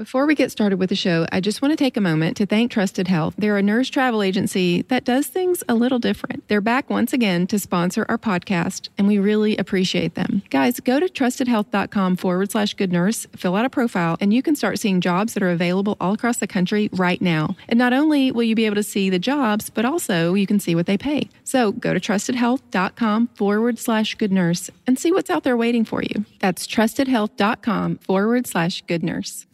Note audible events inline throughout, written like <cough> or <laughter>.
Before we get started with the show, I just want to take a moment to thank Trusted Health. They're a nurse travel agency that does things a little different. They're back once again to sponsor our podcast, and we really appreciate them. Guys, go to trustedhealth.com forward slash good nurse, fill out a profile, and you can start seeing jobs that are available all across the country right now. And not only will you be able to see the jobs, but also you can see what they pay. So go to trustedhealth.com forward slash good nurse and see what's out there waiting for you. That's trustedhealth.com forward slash good nurse.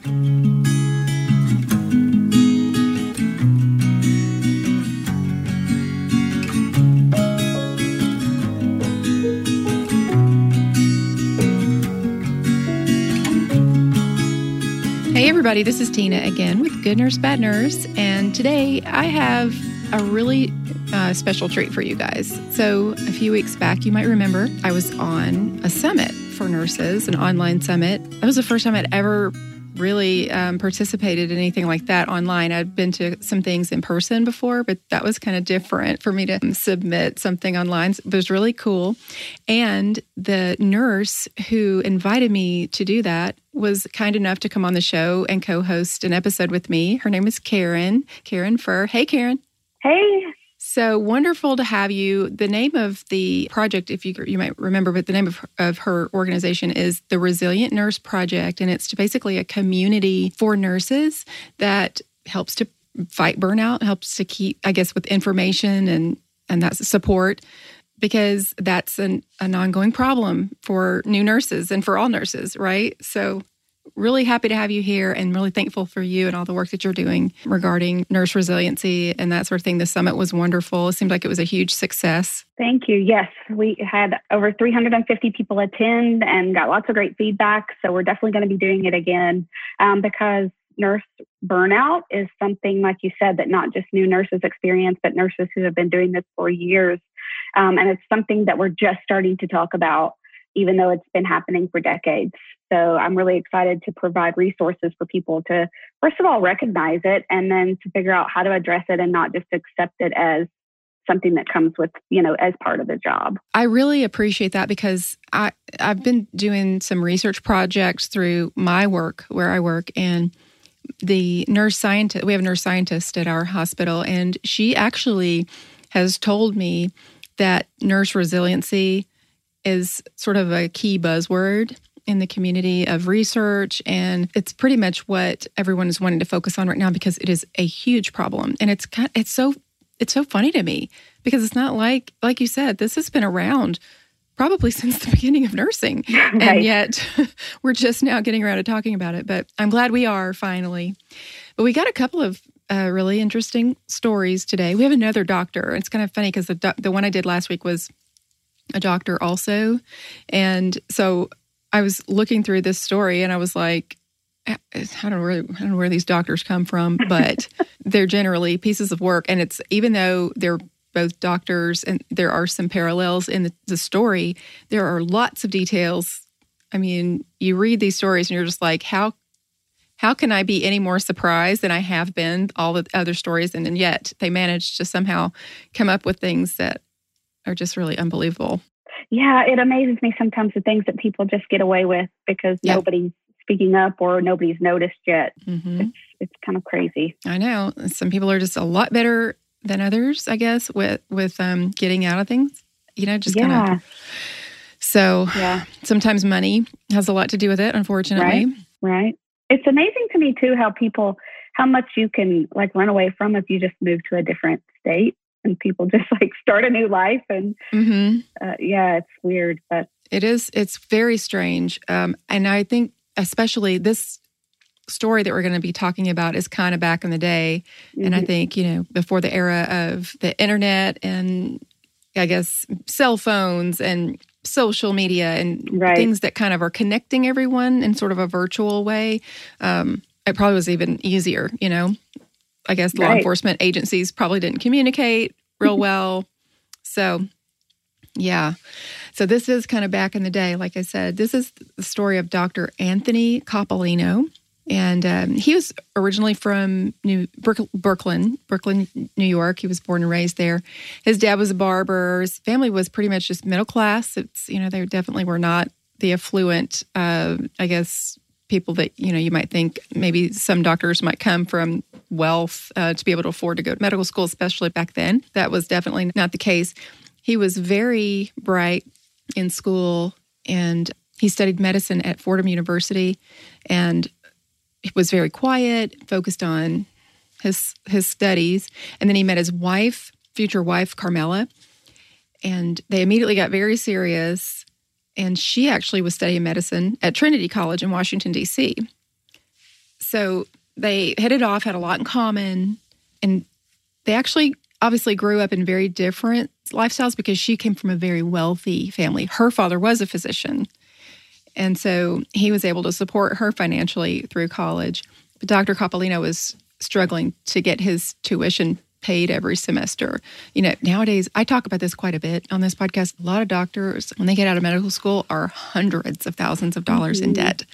Hey, everybody, this is Tina again with Good Nurse, Bad Nurse. And today I have a really uh, special treat for you guys. So, a few weeks back, you might remember I was on a summit for nurses, an online summit. That was the first time I'd ever really um, participated in anything like that online. I'd been to some things in person before, but that was kind of different for me to submit something online. It was really cool. And the nurse who invited me to do that was kind enough to come on the show and co host an episode with me. Her name is Karen, Karen Furr. Hey, Karen. Hey, so wonderful to have you. The name of the project, if you you might remember, but the name of, of her organization is the Resilient Nurse Project, and it's basically a community for nurses that helps to fight burnout, helps to keep, I guess, with information and and that's support because that's an, an ongoing problem for new nurses and for all nurses, right? So really happy to have you here and really thankful for you and all the work that you're doing regarding nurse resiliency and that sort of thing. The summit was wonderful. It seemed like it was a huge success. Thank you. Yes, we had over 350 people attend and got lots of great feedback. So we're definitely going to be doing it again um, because nurse burnout is something, like you said, that not just new nurses experience, but nurses who have been doing this for years. Um, and it's something that we're just starting to talk about even though it's been happening for decades. So I'm really excited to provide resources for people to, first of all, recognize it and then to figure out how to address it and not just accept it as something that comes with you know as part of the job. I really appreciate that because i i've been doing some research projects through my work where i work and the nurse scientist we have a nurse scientist at our hospital and she actually has told me that nurse resiliency is sort of a key buzzword in the community of research and it's pretty much what everyone is wanting to focus on right now because it is a huge problem. And it's it's so it's so funny to me because it's not like like you said this has been around probably <laughs> since the beginning of nursing. <laughs> Right. and yet <laughs> we're just now getting around to talking about it but i'm glad we are finally. But we got a couple of uh, really interesting stories today. We have another doctor. It's kind of funny because the, the one i did last week was a doctor also. And so I was looking through this story and I was like, uh, uh, I don't know where, I don't know where these doctors come from, <laughs> but they're generally pieces of work. And it's even though they're both doctors and there are some parallels in the, the story, there are lots of details. I mean, you read these stories and you're just like, how how can I be any more surprised than I have been all the other stories? And, and yet they managed to somehow come up with things that are just really unbelievable. Yeah, it amazes me sometimes the things that people just get away with because yeah. nobody's speaking up or nobody's noticed yet. Mm-hmm. It's, it's kind of crazy. I know. Some people are just a lot better than others, I guess, with with um, getting out of things. You know, just yeah. kind of. So yeah. sometimes money has a lot to do with it, unfortunately. Right. Right. It's amazing to me too how people how much you can like run away from if you just move to a different state and people just like start a new life and mm-hmm. uh, yeah it's weird but it is it's very strange um, and i think especially this story that we're going to be talking about is kind of back in the day mm-hmm. and i mm-hmm. think you know before the era of the internet and i guess cell phones and social media and right. things that kind of are connecting everyone in sort of a virtual way um, it probably was even easier you know I guess law right. enforcement agencies probably didn't communicate real <laughs> well. So, yeah. So, this is kind of back in the day. Like I said, this is the story of Dr. Anthony Coppolino. And um, he was originally from New Brooklyn, Brooklyn, New York. He was born and raised there. His dad was a barber. His family was pretty much just middle class. It's you know they definitely were not the affluent, uh, I guess, people that you know you might think maybe some doctors might come from wealth uh, to be able to afford to go to medical school, especially back then. That was definitely not the case. He was very bright in school and he studied medicine at Fordham University and he was very quiet, focused on his his studies. And then he met his wife, future wife Carmela, and they immediately got very serious. And she actually was studying medicine at Trinity College in Washington D.C. So they hit it off, had a lot in common, and they actually obviously grew up in very different lifestyles because she came from a very wealthy family. Her father was a physician. And so he was able to support her financially through college. But Dr. Coppolino was struggling to get his tuition paid every semester. You know, nowadays, I talk about this quite a bit on this podcast. A lot of doctors, when they get out of medical school, are hundreds of thousands of dollars mm-hmm. in debt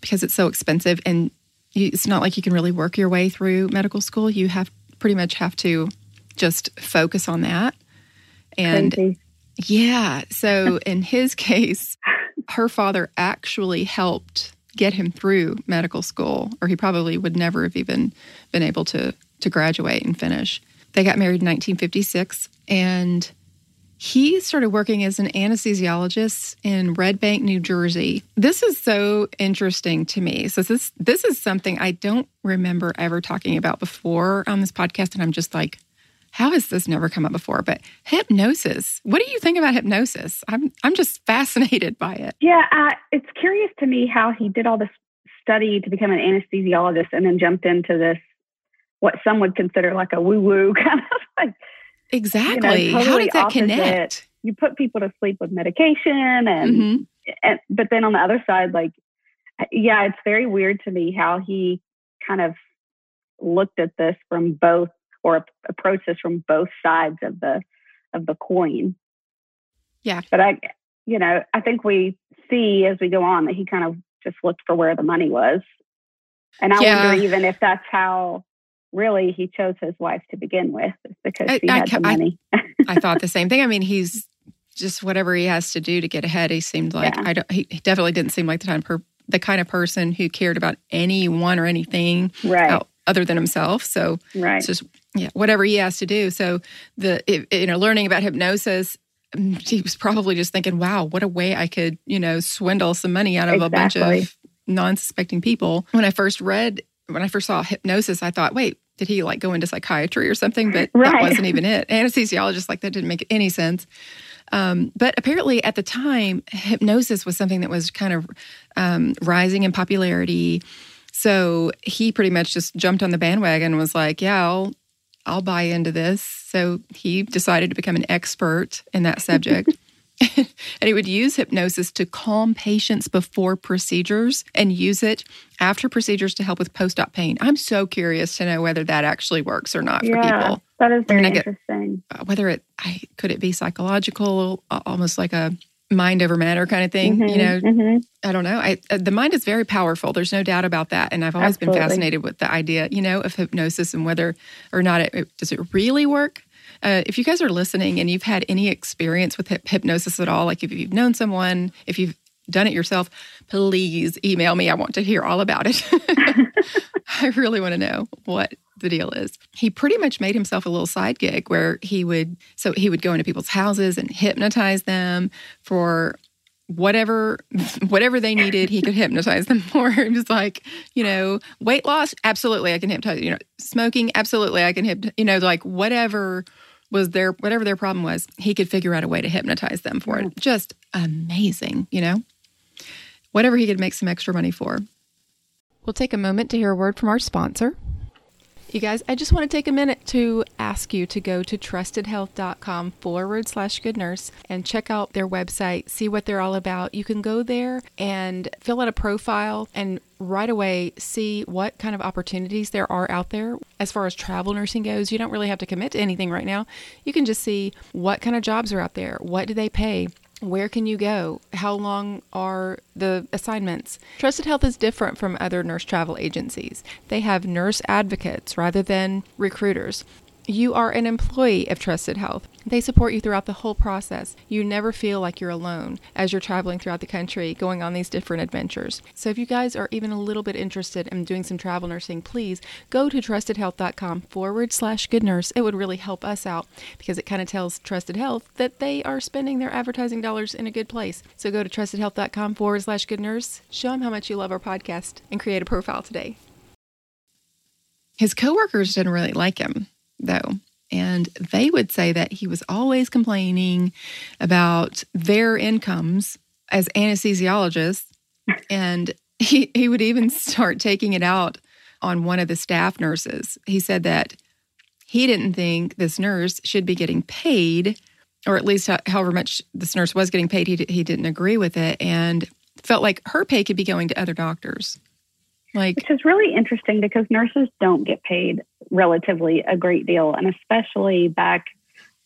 because it's so expensive. And you, it's not like you can really work your way through medical school. You have pretty much have to just focus on that. And Crazy. yeah, so <laughs> in his case, her father actually helped get him through medical school, or he probably would never have even been able to to graduate and finish. They got married in 1956, and he started working as an anesthesiologist in Red Bank, New Jersey. This is so interesting to me. So this this is something I don't remember ever talking about before on this podcast, and I'm just like, how has this never come up before? But hypnosis. What do you think about hypnosis? I'm I'm just fascinated by it. Yeah, uh, it's curious to me how he did all this study to become an anesthesiologist and then jumped into this what some would consider like a woo woo <laughs> kind of like exactly. You know, totally how did that connect? You put people to sleep with medication, and, mm-hmm. and but then on the other side, like yeah, it's very weird to me how he kind of looked at this from both or approach this from both sides of the of the coin. Yeah. But I you know, I think we see as we go on that he kind of just looked for where the money was. And I yeah. wonder even if that's how really he chose his wife to begin with because I, he had I, the money. I, I, thought <laughs> the same thing. I mean, he's just whatever he has to do to get ahead. He seemed like yeah. I don't. He definitely didn't seem like the kind of per, the kind of person who cared about anyone or anything right. Out, other than himself. So right. it's just yeah, whatever he has to do. So the it, you know learning about hypnosis, mm, he was probably just thinking, "Wow, what a way I could you know swindle some money out of exactly. a bunch of non-suspecting people." When I first read, when I first saw hypnosis, I thought, "Wait, did he like go into psychiatry or something?" But right. that wasn't even it. Anesthesiologist like that didn't make any sense. Um, but apparently, at the time, hypnosis was something that was kind of um, rising in popularity. So he pretty much just jumped on the bandwagon and was like, "Yeah, I'll I'll buy into this. So he decided to become an expert in that subject. <laughs> <laughs> and he would use hypnosis to calm patients before procedures and use it after procedures to help with post op pain. I'm so curious to know whether that actually works or not for yeah, people. That is very I mean, interesting. Get, uh, whether it I, could it be psychological, almost like a mind over matter kind of thing. Mm-hmm, you know, mm-hmm. I don't know. I, uh, the mind is very powerful. There's no doubt about that. And I've always Absolutely. been fascinated with the idea, you know, of hypnosis and whether or not it, it does it really work. Uh, if you guys are listening and you've had any experience with hip- hypnosis at all, like if you've known someone, if you've done it yourself, please email me. I want to hear all about it. <laughs> <laughs> I really want to know what the deal is. He pretty much made himself a little side gig where he would so he would go into people's houses and hypnotize them for whatever whatever they needed he could hypnotize them <laughs> for it was like you know weight loss absolutely i can hypnotize you know smoking absolutely i can hypnotize you know like whatever was their whatever their problem was he could figure out a way to hypnotize them for it mm. just amazing you know whatever he could make some extra money for we'll take a moment to hear a word from our sponsor you guys, I just want to take a minute to ask you to go to trustedhealth.com forward slash good nurse and check out their website, see what they're all about. You can go there and fill out a profile and right away see what kind of opportunities there are out there. As far as travel nursing goes, you don't really have to commit to anything right now. You can just see what kind of jobs are out there, what do they pay, where can you go? How long are the assignments? Trusted Health is different from other nurse travel agencies. They have nurse advocates rather than recruiters. You are an employee of Trusted Health. They support you throughout the whole process. You never feel like you're alone as you're traveling throughout the country, going on these different adventures. So, if you guys are even a little bit interested in doing some travel nursing, please go to trustedhealth.com forward slash good nurse. It would really help us out because it kind of tells Trusted Health that they are spending their advertising dollars in a good place. So, go to trustedhealth.com forward slash good nurse, show them how much you love our podcast, and create a profile today. His coworkers didn't really like him though. And they would say that he was always complaining about their incomes as anesthesiologists. and he, he would even start taking it out on one of the staff nurses. He said that he didn't think this nurse should be getting paid, or at least however much this nurse was getting paid, he, he didn't agree with it and felt like her pay could be going to other doctors. Like, which is really interesting because nurses don't get paid relatively a great deal, and especially back,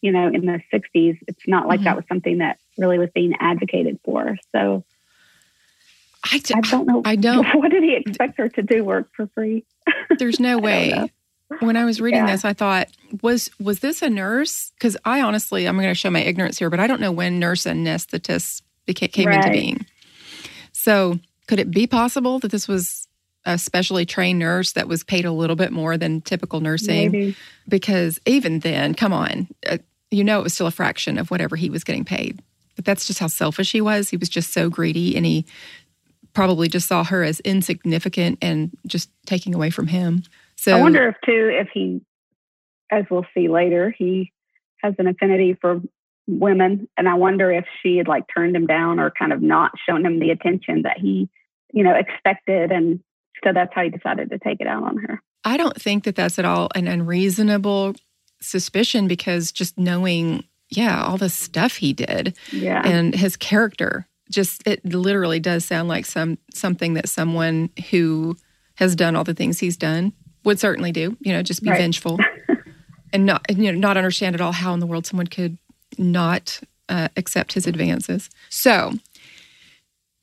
you know, in the '60s, it's not like mm-hmm. that was something that really was being advocated for. So, I d- I don't know. I don't. <laughs> What did he expect her to do? Work for free? <laughs> There's no way. When I was reading yeah. this, I thought, was was this a nurse? Because I honestly, I'm going to show my ignorance here, but I don't know when nurse anesthetists became, came right. into being. So, could it be possible that this was a specially trained nurse that was paid a little bit more than typical nursing. Maybe. because even then come on uh, you know it was still a fraction of whatever he was getting paid. But that's just how selfish he was. He was just so greedy and he probably just saw her as insignificant and just taking away from him. So i wonder if too if he as we'll see later he has an affinity for women. And i wonder if she had like turned him down or kind of not shown him the attention that he you know expected and so that's how he decided to take it out on her. I don't think that that's at all an unreasonable suspicion because just knowing, yeah, all the stuff he did yeah. and his character just it literally does sound like some something that someone who has done all the things he's done would certainly do you know just be right. vengeful <laughs> and not you know not understand at all how in the world someone could not uh, accept his advances so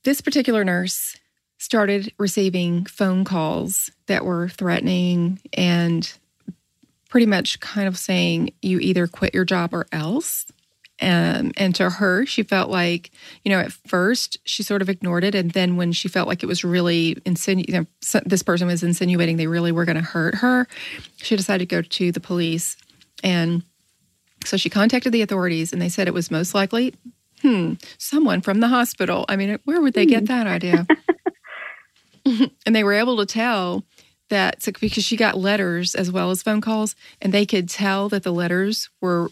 this particular nurse started receiving phone calls that were threatening and pretty much kind of saying, you either quit your job or else. Um, and to her, she felt like, you know, at first she sort of ignored it. And then when she felt like it was really insinu- you know, this person was insinuating they really were going to hurt her, she decided to go to the police. And so she contacted the authorities and they said it was most likely, hmm, someone from the hospital. I mean, where would they get hmm. that idea? <laughs> <laughs> and they were able to tell that so, because she got letters as well as phone calls, and they could tell that the letters were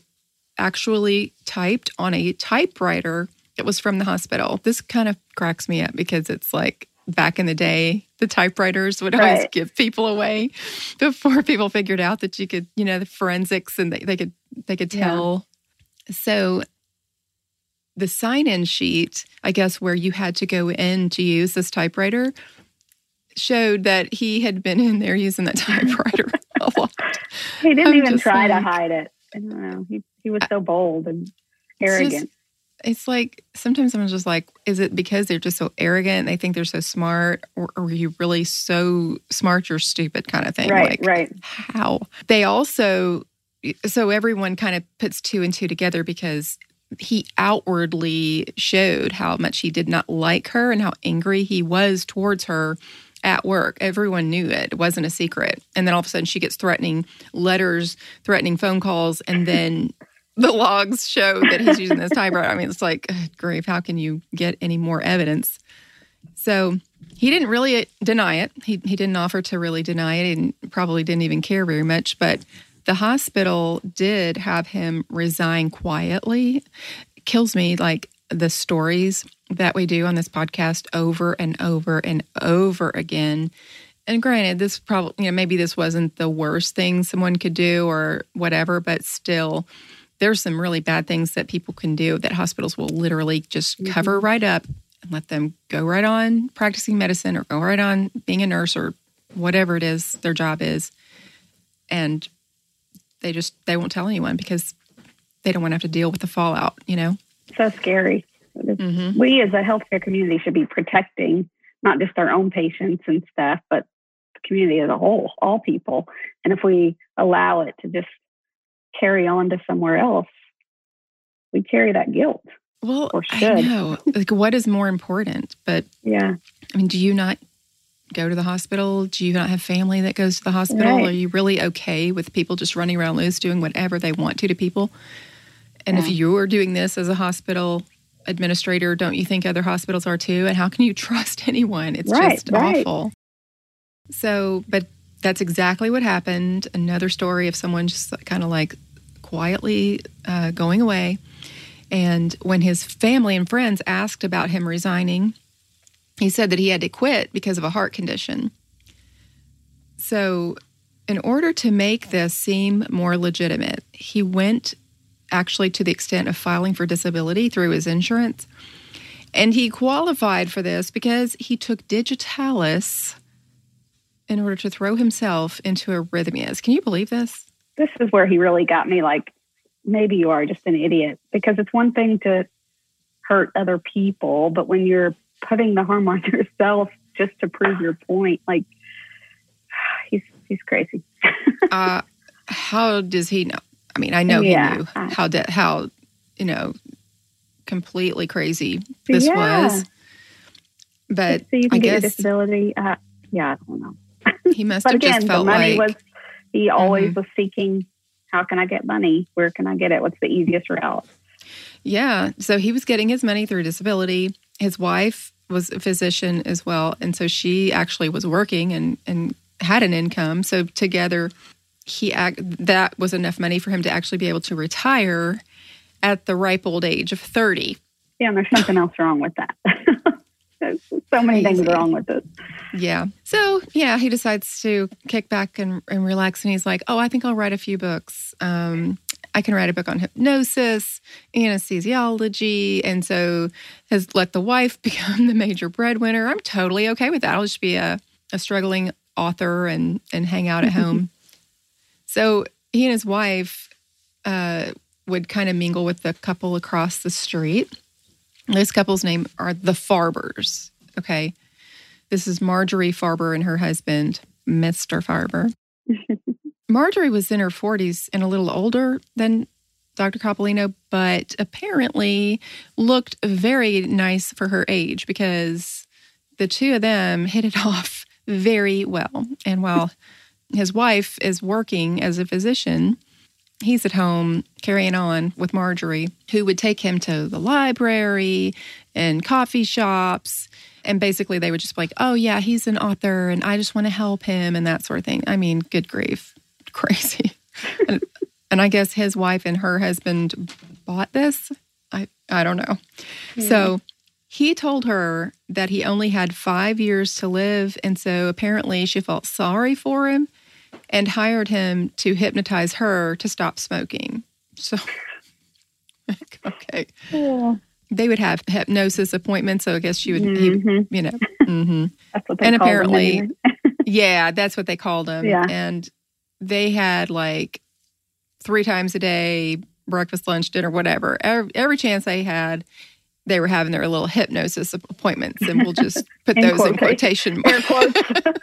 actually typed on a typewriter that was from the hospital. This kind of cracks me up because it's like back in the day, the typewriters would always right. give people away before people figured out that you could, you know, the forensics and they, they could they could tell. Yeah. So the sign-in sheet, I guess, where you had to go in to use this typewriter showed that he had been in there using that typewriter <laughs> a lot. He didn't I'm even try like, to hide it. I don't know. He he was so bold and arrogant. It's, just, it's like sometimes I'm just like, is it because they're just so arrogant? They think they're so smart, or, or are you really so smart you're stupid kind of thing? Right, like, right. How they also so everyone kind of puts two and two together because he outwardly showed how much he did not like her and how angry he was towards her at work. Everyone knew it. It wasn't a secret. And then all of a sudden she gets threatening letters, threatening phone calls, and then <laughs> the logs show that he's using this typewriter. I mean, it's like, grief, how can you get any more evidence? So he didn't really deny it. He, he didn't offer to really deny it and probably didn't even care very much. But the hospital did have him resign quietly. Kills me like the stories that we do on this podcast over and over and over again. And granted, this probably, you know, maybe this wasn't the worst thing someone could do or whatever, but still, there's some really bad things that people can do that hospitals will literally just mm-hmm. cover right up and let them go right on practicing medicine or go right on being a nurse or whatever it is their job is. And they just, they won't tell anyone because they don't want to have to deal with the fallout, you know? So scary. Mm-hmm. We as a healthcare community should be protecting not just our own patients and staff, but the community as a whole, all people. And if we allow it to just carry on to somewhere else, we carry that guilt. Well, I know. Like, what is more important? But yeah, I mean, do you not go to the hospital? Do you not have family that goes to the hospital? Right. Are you really okay with people just running around loose doing whatever they want to to people? And Yeah. if you're doing this as a hospital administrator, don't you think other hospitals are too? And how can you <laughs> trust anyone? It's Right, just right. awful. So, but that's exactly what happened. Another story of someone just kind of like quietly uh, going away. And when his family and friends asked about him resigning, he said that he had to quit because of a heart condition. So, in order to make this seem more legitimate, he went actually to the extent of filing for disability through his insurance. And he qualified for this because he took digitalis in order to throw himself into arrhythmias. Can you believe this? this is where he really got me like, maybe you are just an idiot because it's one thing to hurt other people, but when you're putting the harm on <laughs> yourself just to prove your point, like, <sighs> he's he's crazy. <laughs> uh, how does he know? I mean, I know Yeah. he knew how de- how you know completely crazy this Yeah. was, but so you can I get guess disability. Uh, yeah, I don't know. <laughs> he must But have again, just the felt money like was he always Mhm. was seeking. How can I get money? Where can I get it? What's the easiest route? yeah. So he was getting his money through disability. His wife was a physician as well, and so she actually was working and and had an income. So together, he act, that was enough money for him to actually be able to retire at the ripe old age of thirty. Yeah, and there's something else wrong with that. <laughs> There's so many things wrong with it. Yeah. So yeah, he decides to kick back and, and relax, and he's like, "Oh, I think I'll write a few books. Um, I can write a book on hypnosis, anesthesiology, and so has let the wife <laughs> become the major breadwinner. I'm totally okay with that. I'll just be a, a struggling author and and hang out at <laughs> home. So he and his wife uh, would kind of mingle with the couple across the street. This couple's name are the Farbers. Okay. This is Marjorie Farber and her husband, Mr. Farber. <laughs> Marjorie was in her 40s and a little older than Dr. Coppolino, but apparently looked very nice for her age because the two of them hit it <laughs> off very well. And while <laughs> his wife is working as a physician, he's at home carrying on with Marjorie, who would take him to the library and coffee shops. And basically, they would just be like, oh, yeah, he's an author and I just want to help him and that sort of thing. I mean, good grief, <laughs> crazy. and, and I guess his wife and her husband bought this. I, I don't know. So he told her that he only had five years to live. And so apparently she felt sorry for him and hired him to hypnotize her to stop smoking. So, <laughs> okay. Yeah. They would have hypnosis appointments. So I guess she would, he, Mhm. you know, hmm That's what they And them apparently- anyway. <laughs> yeah, that's what they called them. Yeah. And they had like three times a day breakfast, lunch, dinner, whatever. Every, every chance they had, they were having their little hypnosis appointments. And we'll just <laughs> put In those in quotation- quotation marks.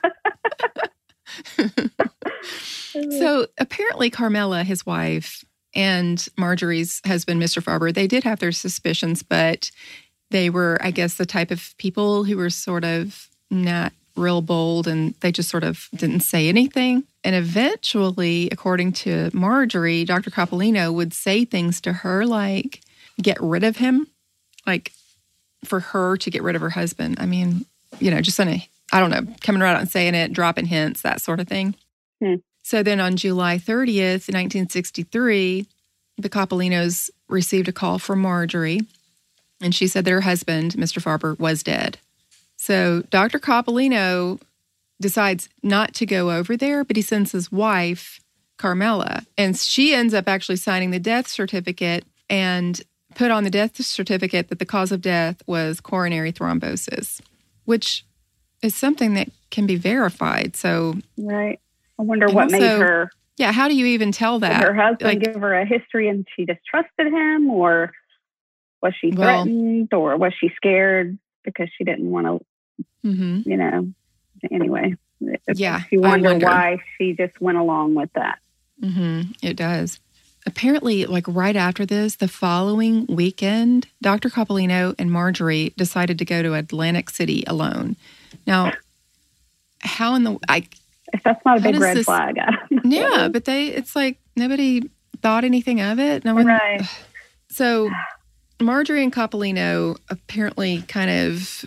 <laughs> So apparently, Carmela, his wife, and Marjorie's husband, Mr. Farber, they did have their suspicions, but they were, I guess, the type of people who were sort of not real bold and they just sort of didn't say anything. And eventually, according to Marjorie, Dr. Coppolino would say things to her like, get rid of him, like for her to get rid of her husband. I mean, you know, just on a, I don't know, coming right out and saying it, dropping hints, that sort of thing. Hmm. So then on July 30th, 1963, the Coppolinos received a call from Marjorie, and she said that her husband, Mr. Farber, was dead. So Dr. Coppolino decides not to go over there, but he sends his wife, Carmela, and she ends up actually signing the death certificate and put on the death certificate that the cause of death was coronary thrombosis, which is something that can be verified. So, right. I wonder what made her yeah, how do you even tell did that? her husband like- give her a history and she distrusted him or was she Well- threatened or was she scared because she didn't want to hmm you know anyway Yeah, you I wonder wonder. why she just went along with that hmm It does. apparently, like right after this, the following weekend, Dr. Coppolino and Marjorie decided to go to Atlantic City alone. Now, how in the I if that's not a big red this, flag. <laughs> yeah, but they it's like nobody thought anything of it. No one. Right. <sighs> So Marjorie and Coppolino apparently kind of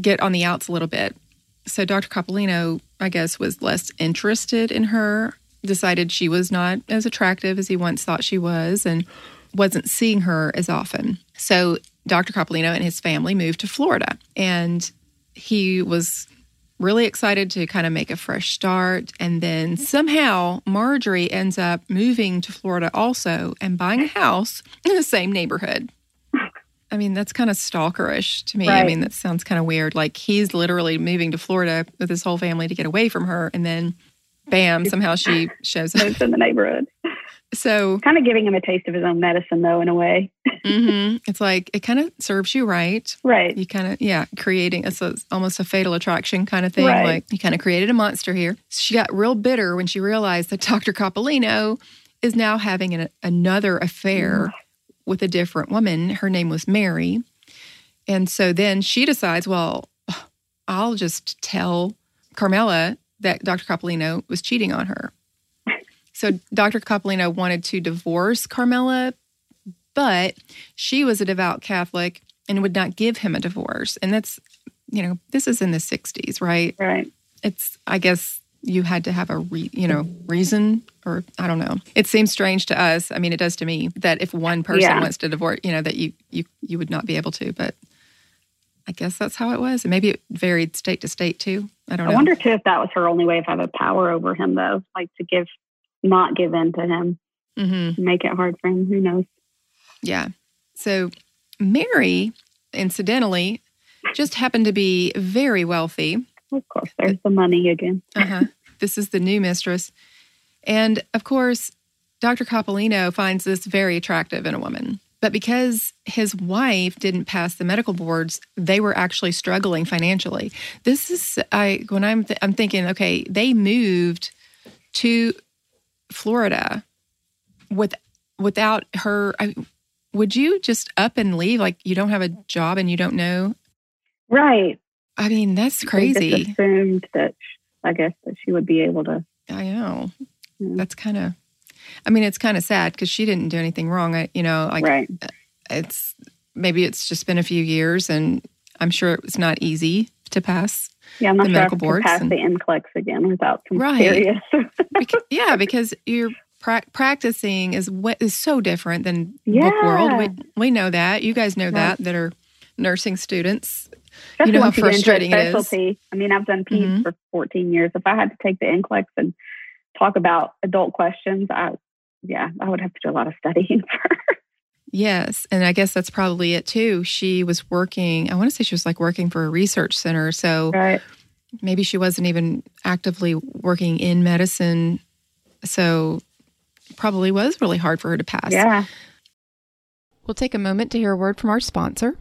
get on the outs a little bit. So Dr. Coppolino, I guess, was less interested in her, decided she was not as attractive as he once thought she was, and wasn't seeing her as often. So Dr. Coppolino and his family moved to Florida, and he was really excited to kind of make a fresh start. And then mm-hmm. somehow Marjorie ends up moving to Florida also and buying a house in the same neighborhood. I mean, that's kind of stalkerish to me. Right. I mean, that sounds kind of weird. Like he's literally moving to Florida with his whole family to get away from her. And then bam, somehow she shows up in the neighborhood. So, kind of giving him a taste of his own medicine, though, in a way. mm-hmm. <laughs> It's like it kind of serves you right. Right. You kind of, yeah, creating it's a, almost a fatal attraction kind of thing. Right. Like you kind of created a monster here. She got real bitter when she realized that <laughs> Dr. Coppolino is now having an, another affair mm. with a different woman. Her name was Mary. And so then she decides, well, I'll just tell Carmela that Dr. Coppolino was cheating on her. So Dr. Coppolino wanted to divorce Carmela, but she was a devout Catholic and would not give him a divorce. And that's, you know, this is in the 60s, right? Right. It's, I guess you had to have a re, you know reason or i don't know it seems strange to us i mean it does to me that if one person yeah. wants to divorce you know that you you you would not be able to but i guess that's how it was and maybe it varied state to state too i don't know i wonder too if that was her only way of having power over him though like to give not give in to him, mm-hmm. make it hard for him. Who knows? Yeah. So Mary, incidentally, just happened to be very wealthy. Of course, there's the money again. uh-huh. <laughs> This is the new mistress. And of course, Dr. Coppolino finds this very attractive in a woman. But because his wife didn't pass the medical boards, they were actually struggling financially. This is I when I'm th- I'm thinking, okay, they moved to Florida with without her I, would you just up and leave? Like you don't have a job and you don't know? Right. I mean that's crazy just assumed that i guess that she would be able to. I know. Yeah. that's kind of i mean it's kind of sad because she didn't do anything wrong. I, you know like right. Uh, it's maybe it's just been a few years and i'm sure it was not easy to pass yeah, I'm not the sure medical boards. Pass and, the NCLEX again without some right. serious. <laughs> because, yeah, because you're pra- practicing is what is so different than yeah. book world. We we know that. You guys know that that are nursing students. Especially you know how frustrating it is. I mean, I've done peds mm-hmm. for 14 years. If I had to take the NCLEX and talk about adult questions, I yeah, I would have to do a lot of studying <laughs> for. Yes. And I guess that's probably it too. She was working, I want to say she was like working for a research center. So right. maybe she wasn't even actively working in medicine. So probably was really hard for her to pass. Yeah. We'll take a moment to hear a word from our sponsor.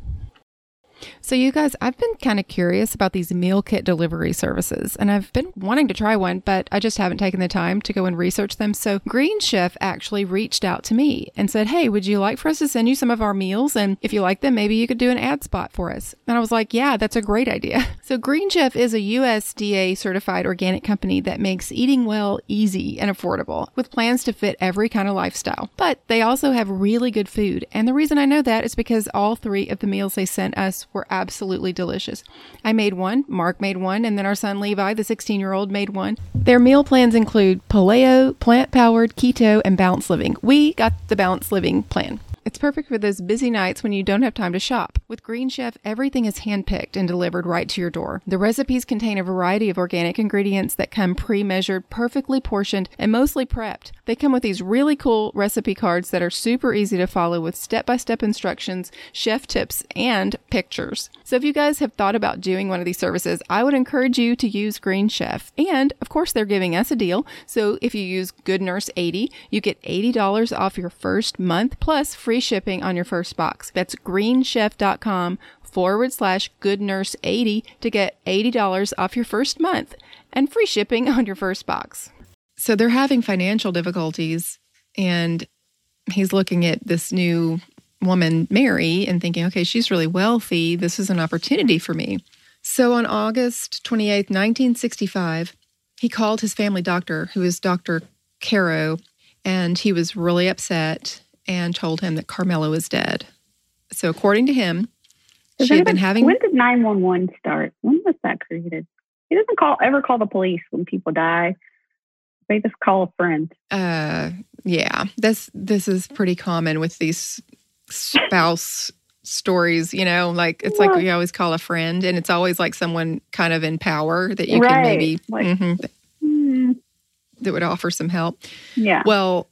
So, you guys, I've been kind of curious about these meal kit delivery services, and I've been wanting to try one, but I just haven't taken the time to go and research them. So, Green Chef actually reached out to me and said, Hey, would you like for us to send you some of our meals? And if you like them, maybe you could do an ad spot for us. And I was like, Yeah, that's a great idea. <laughs> So, Green Chef is a USDA certified organic company that makes eating well easy and affordable with plans to fit every kind of lifestyle. But they also have really good food. And the reason I know that is because all three of the meals they sent us were absolutely delicious. I made one, Mark made one, and then our son Levi, the 16 year old, made one. Their meal plans include paleo, plant powered, keto, and balanced living. We got the balanced living plan. It's perfect for those busy nights when you don't have time to shop. With Green Chef, everything is handpicked and delivered right to your door. The recipes contain a variety of organic ingredients that come pre measured, perfectly portioned, and mostly prepped. They come with these really cool recipe cards that are super easy to follow with step by step instructions, chef tips, and pictures. So if you guys have thought about doing one of these services, I would encourage you to use Green Chef. And of course, they're giving us a deal. So if you use Good Nurse 80, you get $80 off your first month plus free shipping on your first box. That's greenchef.com forward slash good nurse 80 to get $80 off your first month and free shipping on your first box. So they're having financial difficulties and he's looking at this new woman, Mary, and thinking, okay, she's really wealthy. This is an opportunity for me. So on August 28th, 1965, he called his family doctor, who is Dr. Caro, and he was really upset and told him that Carmela was dead. So according to him, Does she had been having When did nine one one start? When was that created? He doesn't call ever call the police when people die. They just call a friend. uh yeah this this is pretty common with these spouse stories you know like it's like we always call a friend and it's always like someone kind of in power that you can maybe like- mhm, Hmm, that would offer some help yeah. well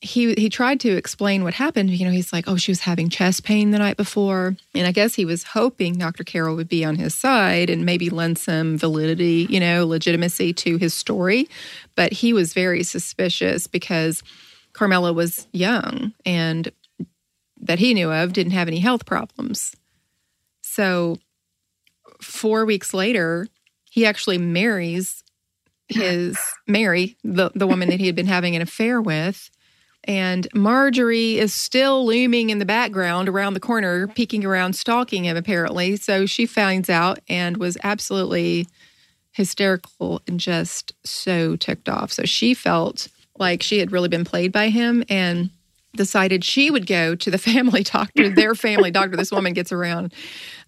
he he tried to explain what happened. You know he's like oh she was having chest pain the night before. And i guess he was hoping dr carroll would be on his side and maybe lend some validity you know legitimacy to his story. But he was very suspicious because carmela was young and that he knew of didn't have any health problems. So four weeks later he actually marries his Mary, the, the woman that he had been having an affair with. And Marjorie is still looming in the background around the corner, peeking around, stalking him, apparently. So she finds out and was absolutely hysterical and just so ticked off. So she felt like she had really been played by him and decided she would go to the <laughs> family doctor, their family doctor. This woman gets around.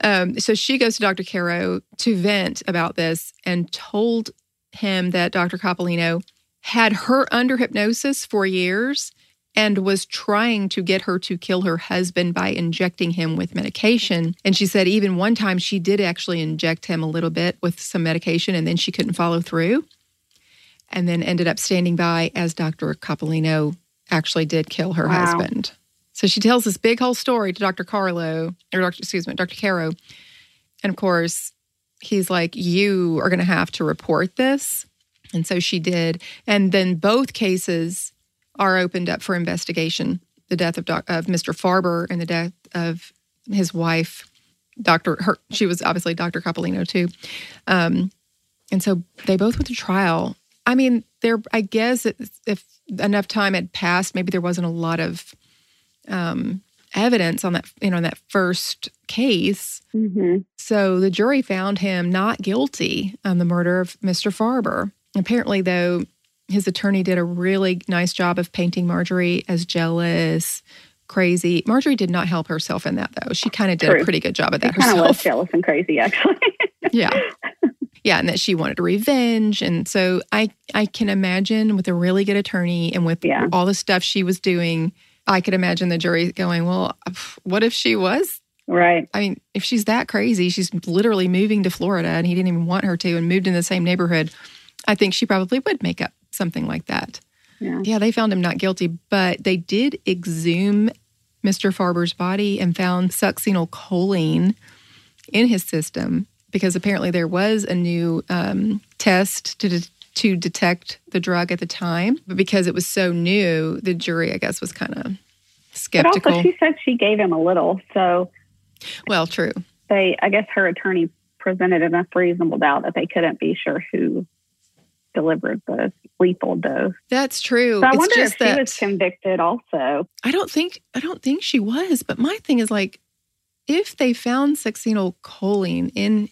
Um, so she goes to Dr. Caro to vent about this and told him that Dr. Coppolino had her under hypnosis for years and was trying to get her to kill her husband by injecting him with medication. And she said even one time she did actually inject him a little bit with some medication and then she couldn't follow through. And then ended up standing by as Dr. Coppolino actually did kill her Wow. husband. So she tells this big whole story to Dr. Carlo, or Dr. excuse me, Dr. Caro. And of course, he's like, You are going to have to report this. And so she did. And then both cases are opened up for investigation the death of, doc, of Mr. Farber and the death of his wife, Dr. Her, she was obviously Dr. Coppolino too. Um, and so they both went to trial. I mean, there, I guess if, enough time had passed, maybe there wasn't a lot of um, evidence on that, you know, on that first case. hmm So the jury found him not guilty on the murder of Mr. Farber. Apparently, though, his attorney did a really nice job of painting Marjorie as jealous, crazy. Marjorie did not help herself in that, though. She kind of did a pretty good job He that kind of was jealous and crazy, actually. <laughs> yeah. Yeah, and that she wanted revenge. And so I I can imagine with a really good attorney and with Yeah. all the stuff she was doing, I could imagine the jury going, Well, what if she was right. I mean, if she's that crazy, she's literally moving to Florida and he didn't even want her to and moved in the same neighborhood. I think she probably would make up something like that. Yeah. Yeah, they found him not guilty, but they did exhume Mr. Farber's body and found succinylcholine in his system because apparently there was a new um, test to de- to detect the drug at the time, but because it was so new, the jury, I guess, was kind of But skeptical. also, she said she gave him a little. So well, true. they, I guess her attorney presented enough reasonable doubt that they couldn't be sure who delivered the lethal dose. That's true. So I it's wonder if just she was convicted also. I don't think I don't think she was, but my thing is like if they found succinylcholine in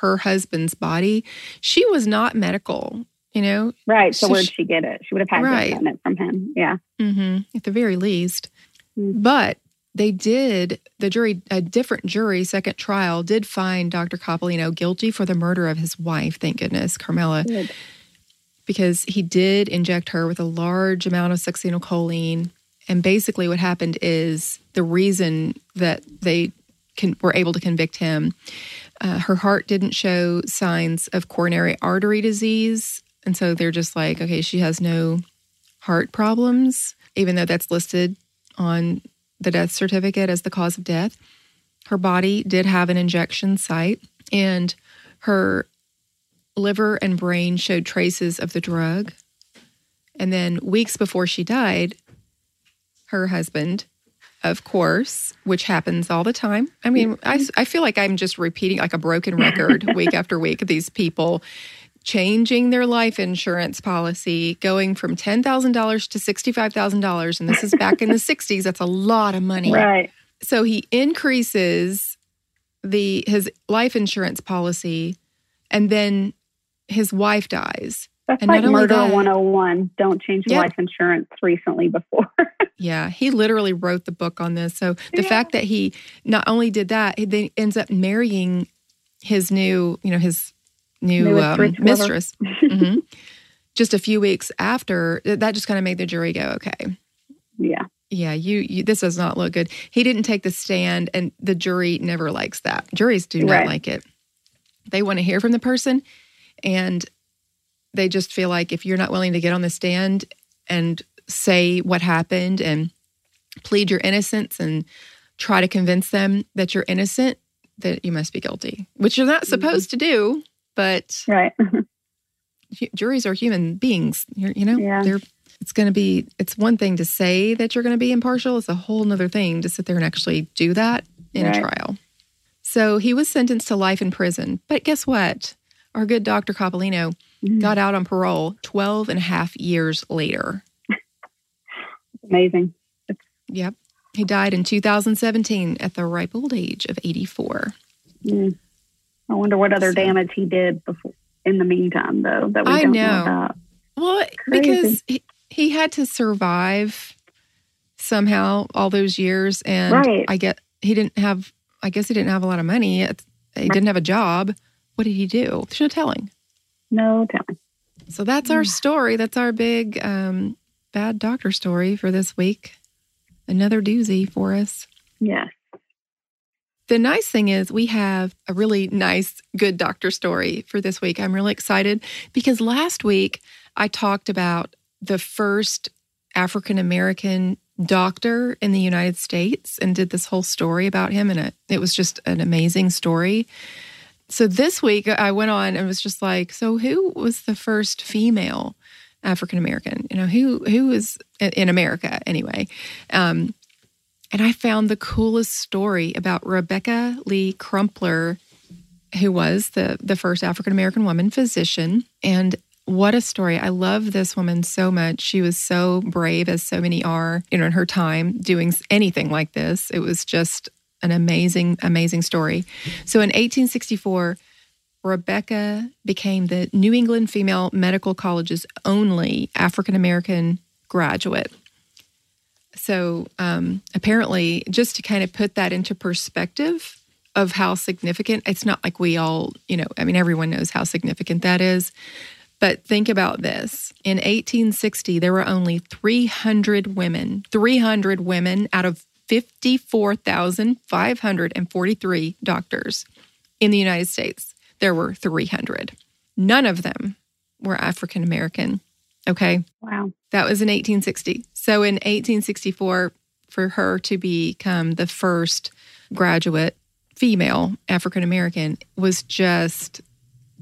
her husband's body, she was not medical, you know, Right. So, So where'd she- she get it? She would have had Right. it from him. Yeah. hmm at the very least. Mm. But they did, the jury, a different jury, second trial, did find Dr. Coppolino guilty for the murder of his wife, thank goodness, Carmela, Good. Because he did inject her with a large amount of succinylcholine. And basically, what happened is the reason that they can, were able to convict him, uh, her heart didn't show signs of coronary artery disease. And so they're just like, okay, she has no heart problems, even though that's listed on the death certificate as the cause of death. Her body did have an injection site, and her liver and brain showed traces of the drug. And then weeks before she died, her husband, of course, which happens all the time. I mean, I, I feel like I'm just repeating like a broken record <laughs> week after week. These people changing their life insurance policy, going from $10,000 to $65,000. And this is back in the <laughs> 60s. That's a lot of money. Right. So he increases the his life insurance policy and then his wife dies. That's And like not murder that- 101. Don't change Yeah. life insurance recently before. <laughs> Yeah, he literally wrote the book on this. So the Yeah. fact that he not only did that, he then ends up marrying his new, you know, his new um, mistress. <laughs> hmm Just a few weeks after, that just kind of made the jury go, okay, yeah. yeah, you, you this does not look good. He didn't take the stand, and the jury never likes that. Juries do not Right. like it. They want to hear from the person, and they just feel like if you're not willing to get on the stand and say what happened and plead your innocence and try to convince them that you're innocent, that you must be guilty, which you're not Mm-hmm. supposed to do. But Right. <laughs> juries are human beings. You're, you know, Yeah. they're. It's going to be. It's one thing to say that you're going to be impartial. It's a whole other thing to sit there and actually do that in a trial. So he was sentenced to life in prison. But guess what? Our good Dr. Coppolino Mhm. got out on parole 12 and a half years later. Amazing. Yep. He died in 2017 at the ripe old age of 84. Mm. I wonder what other So- damage he did before. In the meantime, though, that we I don't know. know about. Well, Crazy. because he, he had to survive somehow all those years. And Right. I get he didn't have, I guess he didn't have a lot of money. It's- He didn't have a job. What did he do? There's no telling. No telling. So that's our story. That's our big um, bad doctor story for this week. Another doozy for us. Yes. The nice thing is, we have a really nice, good doctor story for this week. I'm really excited because last week I talked about the first African American doctor in the United States and did this whole story about him. And it, it was just an amazing story. So this week I went on and was just like, so who was the first female African American? You know, who who was in America anyway? Um, and I found the coolest story about Rebecca Lee Crumpler, who was the the first African American woman physician. And what a story! I love this woman so much. She was so brave, as so many are, you know, in her time doing anything like this. It was just an amazing, amazing story. So in 1864. Rebecca became the New England Female Medical College's only African American graduate. So um, apparently, just to kind of put that into perspective of how significant, it's not like we all, you know, I mean, everyone knows how significant that is. But think about this. In 1860, there were only 300 women, 300 women out of 54,543 doctors in the United States. There were 300. None of them were African American. Okay. Wow. That was in 1860. So in 1864, for her to become the first graduate female African American was just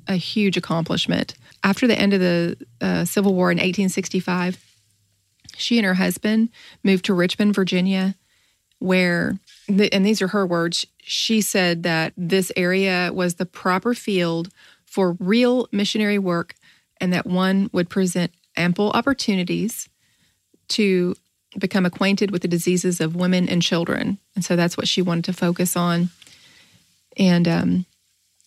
a huge accomplishment. After the end of the uh, Civil War in 1865, she and her husband moved to Richmond, Virginia, where, and these are her words, she said that this area was the proper field for real missionary work and that one would present ample opportunities to become acquainted with the diseases of women and children. And so that's what she wanted to focus on. And um,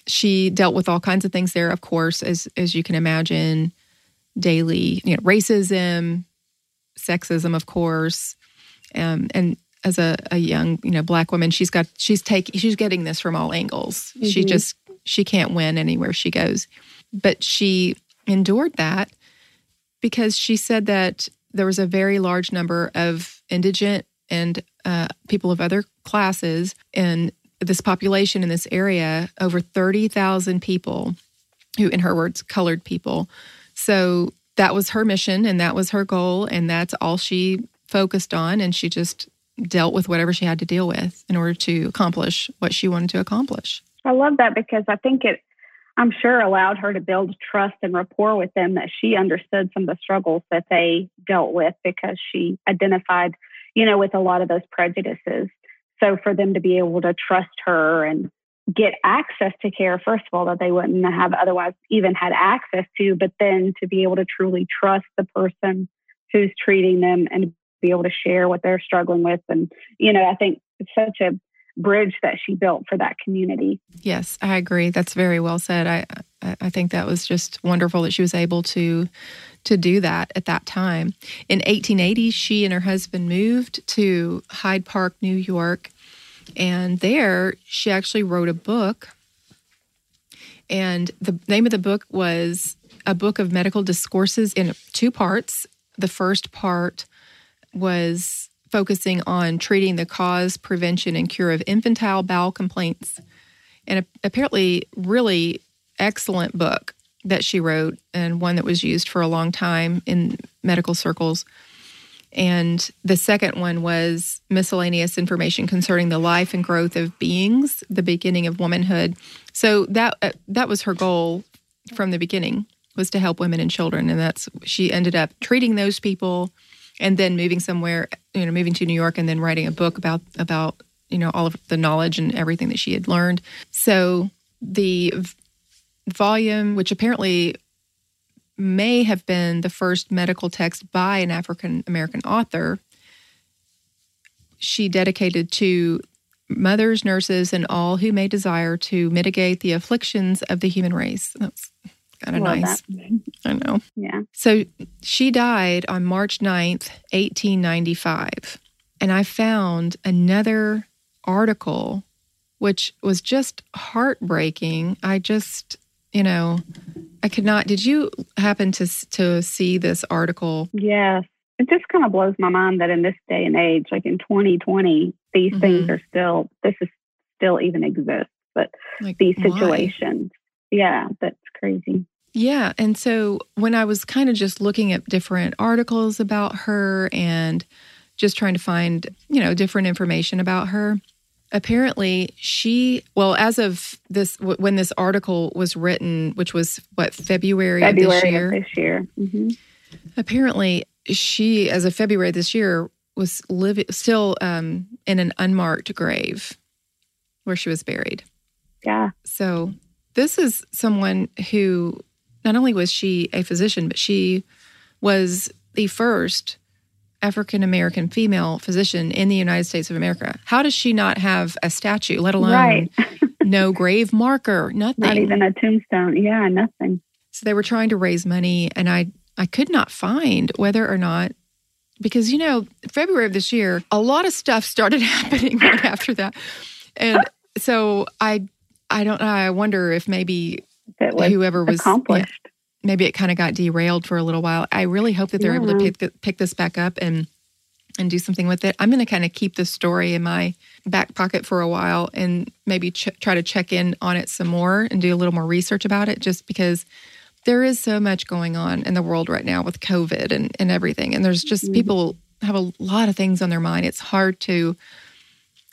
she dealt with all kinds of things there, of course, as as you can imagine, daily, you know, racism, sexism, of course, um, and as a, a young, you know, black woman, she's got she's taking she's getting this from all angles. She Mhm. just she can't win anywhere she goes, but she endured that because she said that there was a very large number of indigent and uh, people of other classes in this population in this area, over 30,000 people who, in her words, colored people. So that was her mission and that was her goal. And that's all she focused on. And she just dealt with whatever she had to deal with in order to accomplish what she wanted to accomplish. I love that because I think it, I'm sure, allowed her to build trust and rapport with them that she understood some of the struggles that they dealt with because she identified, you know, with a lot of those prejudices. So for them to be able to trust her and get access to care, first of all, that they wouldn't have otherwise even had access to, but then to be able to truly trust the person who's treating them and be able to share what they're struggling with. And, you know, I think it's such a bridge that she built for that community. Yes, I agree. That's very well said. I I think that was just wonderful that she was able to to do that at that time. In 1880, she and her husband moved to Hyde Park, New York, and there she actually wrote a book. And the name of the book was a book of medical discourses in two parts. The first part was focusing on treating the cause, prevention, and cure of infantile bowel complaints. And apparently, really excellent book that she wrote, and one that was used for a long time in medical circles. And the second one was miscellaneous information concerning the life and growth of beings, the beginning of womanhood. So that uh, that was her goal from the beginning was to help women and children, and that's she ended up treating those people and then moving somewhere, you know, moving to New York and then writing a book about about you know all of the knowledge and everything that she had learned. So the v- volume, which apparently may have been the first medical text by an African American author, she dedicated to mothers, nurses, and all who may desire to mitigate the afflictions of the human race. That's kind of nice. That. I know. Yeah. So she died on March 9th, 1895. And I found another article which was just heartbreaking. I just, you know, I could not. Did you happen to to see this article? Yes. It just kind of blows my mind that in this day and age, like in 2020, these mm-hmm. things are still, this is still even exists. But like, these situations, why? Yeah, that's crazy. Yeah. And so when I was kind of just looking at different articles about her and just trying to find, you know, different information about her, apparently she, well, as of this, when this article was written, which was what, February, February of this year? Of this year. Mm-hmm. Apparently, she, as of February this year, was living still um, in an unmarked grave where she was buried. Yeah. So this is someone who not only was she a physician, but she was the first African American female physician in the United States of America. How does she not have a statue, let alone right. <laughs> no grave marker, nothing? Not even a tombstone. Yeah, nothing. So they were trying to raise money, and I I could not find whether or not because you know February of this year, a lot of stuff started <laughs> happening right after that, and so I I don't know. I wonder if maybe was whoever was accomplished. Yeah, maybe it kind of got derailed for a little while. I really hope that they're yeah. able to pick, pick this back up and and do something with it. I'm going to kind of keep this story in my back pocket for a while and maybe ch- try to check in on it some more and do a little more research about it just because there is so much going on in the world right now with COVID and, and everything. And there's just mm-hmm. people have a lot of things on their mind. It's hard to,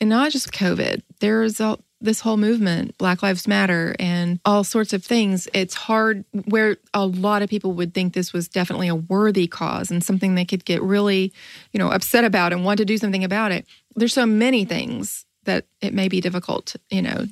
and not just COVID, there's a, this whole movement, Black Lives Matter, and all sorts of things, it's hard where a lot of people would think this was definitely a worthy cause and something they could get really, you know, upset about and want to do something about it. There's so many things that it may be difficult, you know,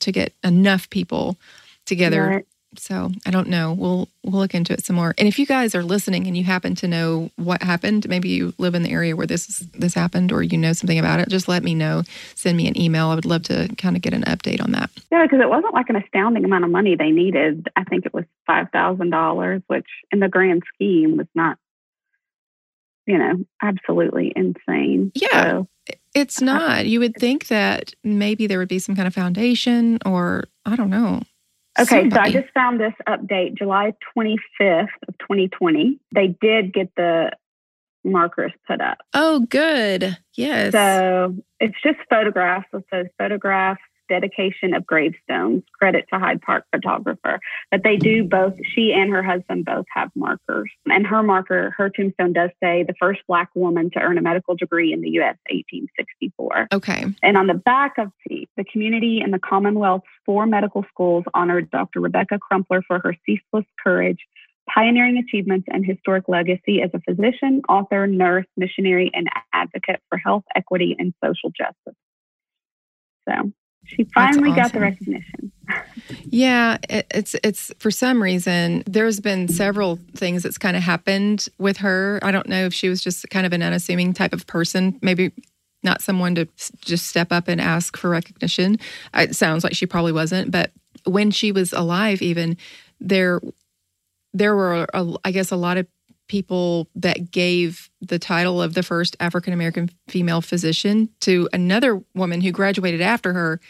to get enough people together right. So I don't know. We'll we'll look into it some more. And if you guys are listening and you happen to know what happened, maybe you live in the area where this this happened, or you know something about it, just let me know. Send me an email. I would love to kind of get an update on that. Yeah, because it wasn't like an astounding amount of money they needed. I think it was five thousand dollars, which in the grand scheme was not, you know, absolutely insane. Yeah. So, it's not. You would think that maybe there would be some kind of foundation or I don't know Okay, Somebody. so I just found this update July 25th of 2020. They did get the markers put up. Oh, good. Yes. So it's just photographs. It says photographs dedication of gravestones. Credit to Hyde Park photographer. But they do both, she and her husband both have markers. And her marker, her tombstone does say the first Black woman to earn a medical degree in the U.S. 1864. Okay. And on the back of the, the community and the Commonwealth's four medical schools honored Dr. Rebecca Crumpler for her ceaseless courage pioneering achievements and historic legacy as a physician, author, nurse, missionary, and advocate for health, equity, and social justice. So She finally awesome. got the recognition. yeah, it, it's it's for some reason there's been several things that's kind of happened with her. I don't know if she was just kind of an unassuming type of person, maybe not someone to just step up and ask for recognition. It sounds like she probably wasn't, but when she was alive, even there, there were, a, I guess, a lot of people that gave the title of the first African American female physician to another woman who graduated after her.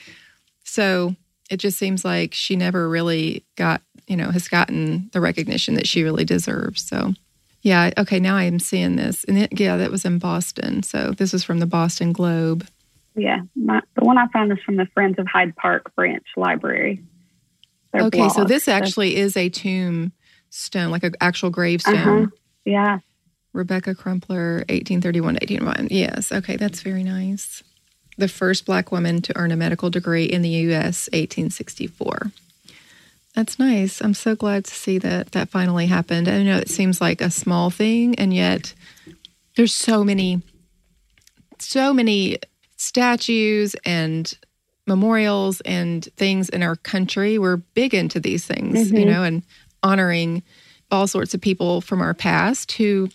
So it just seems like she never really got, you know, has gotten the recognition that she really deserves. So yeah. Okay. Now I am seeing this. And it, yeah, that was in Boston. So this is from the Boston Globe. Yeah. My, the one I found is from the Friends of Hyde Park Branch Library. Their okay. Blog. So this actually is a tombstone, like an actual gravestone. Uh-huh. Yeah. Rebecca Crumpler, 1831 1801. Yes. Okay. That's very nice. The first Black woman to earn a medical degree in the U.S., 1864. That's nice. I'm so glad to see that that finally happened. I know it seems like a small thing, and yet there's so many, so many statues and memorials and things in our country. We're big into these things, mm-hmm. you know, and honoring all sorts of people from our past who,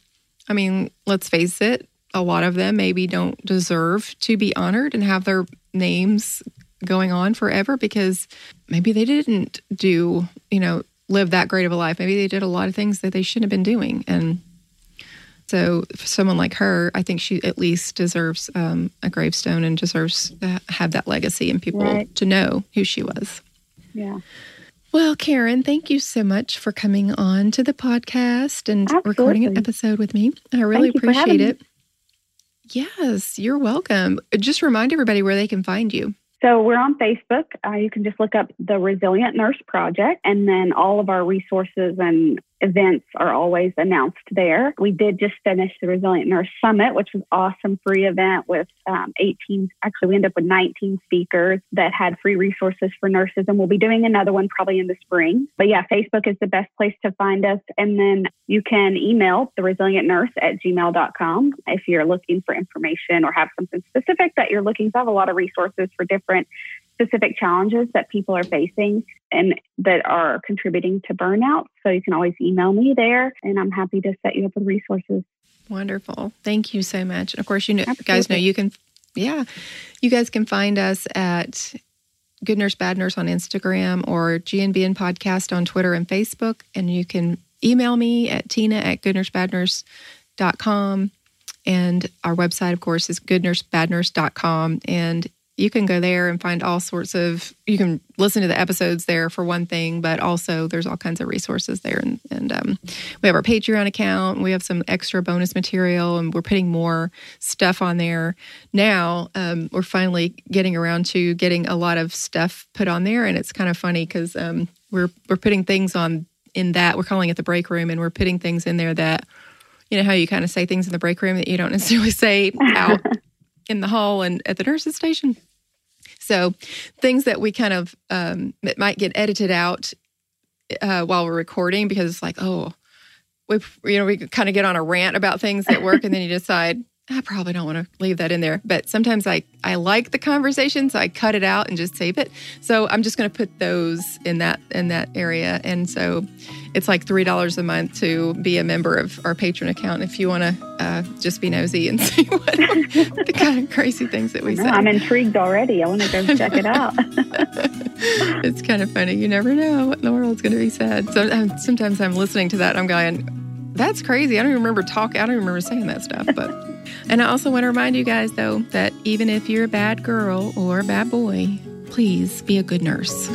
I mean, let's face it, a lot of them maybe don't deserve to be honored and have their names going on forever because maybe they didn't do, you know, live that great of a life. Maybe they did a lot of things that they shouldn't have been doing. And so, for someone like her, I think she at least deserves um, a gravestone and deserves to have that legacy and people right. to know who she was. Yeah. Well, Karen, thank you so much for coming on to the podcast and Absolutely. recording an episode with me. I really appreciate it. Me. Yes, you're welcome. Just remind everybody where they can find you. So we're on Facebook. Uh, you can just look up the Resilient Nurse Project, and then all of our resources and events are always announced there. We did just finish the Resilient Nurse Summit, which was awesome free event with um, 18. Actually, we ended up with 19 speakers that had free resources for nurses, and we'll be doing another one probably in the spring. But yeah, Facebook is the best place to find us, and then you can email the Resilient Nurse at gmail.com if you're looking for information or have something specific that you're looking to have a lot of resources for different specific challenges that people are facing and that are contributing to burnout. So you can always email me there, and I'm happy to set you up with resources. Wonderful. Thank you so much. And of course, you know, guys know you can, yeah, you guys can find us at Good Nurse Bad Nurse on Instagram or GNBN Podcast on Twitter and Facebook. And you can email me at tina at goodnursebadnurse.com. And our website, of course, is goodnursebadnurse.com. And you can go there and find all sorts of you can listen to the episodes there for one thing but also there's all kinds of resources there. And, and um, we have our patreon account we have some extra bonus material and we're putting more stuff on there. Now um, we're finally getting around to getting a lot of stuff put on there. And it's kind of funny because um, we're we're putting things on in that we're calling it the break room and we're putting things in there that you know how you kind of say things in the break room that you don't necessarily <laughs> say out <laughs> in the hall and at the nurse's station so things that we kind of um, it might get edited out uh, while we're recording because it's like, oh, we you know we kind of get on a rant about things at work, and then you decide I probably don't want to leave that in there. But sometimes I, I like the conversation, so I cut it out and just save it. So I'm just going to put those in that in that area. And so it's like three dollars a month to be a member of our Patreon account if you want to uh, just be nosy and <laughs> see what the kind of crazy things that we say. I'm intrigued already. I want to go <laughs> check it out. <laughs> it's kind of funny. You never know what in the world's going to be said. So um, sometimes I'm listening to that. I'm going, "That's crazy." I don't even remember talking. I don't even remember saying that stuff, but. And I also want to remind you guys, though, that even if you're a bad girl or a bad boy, please be a good nurse.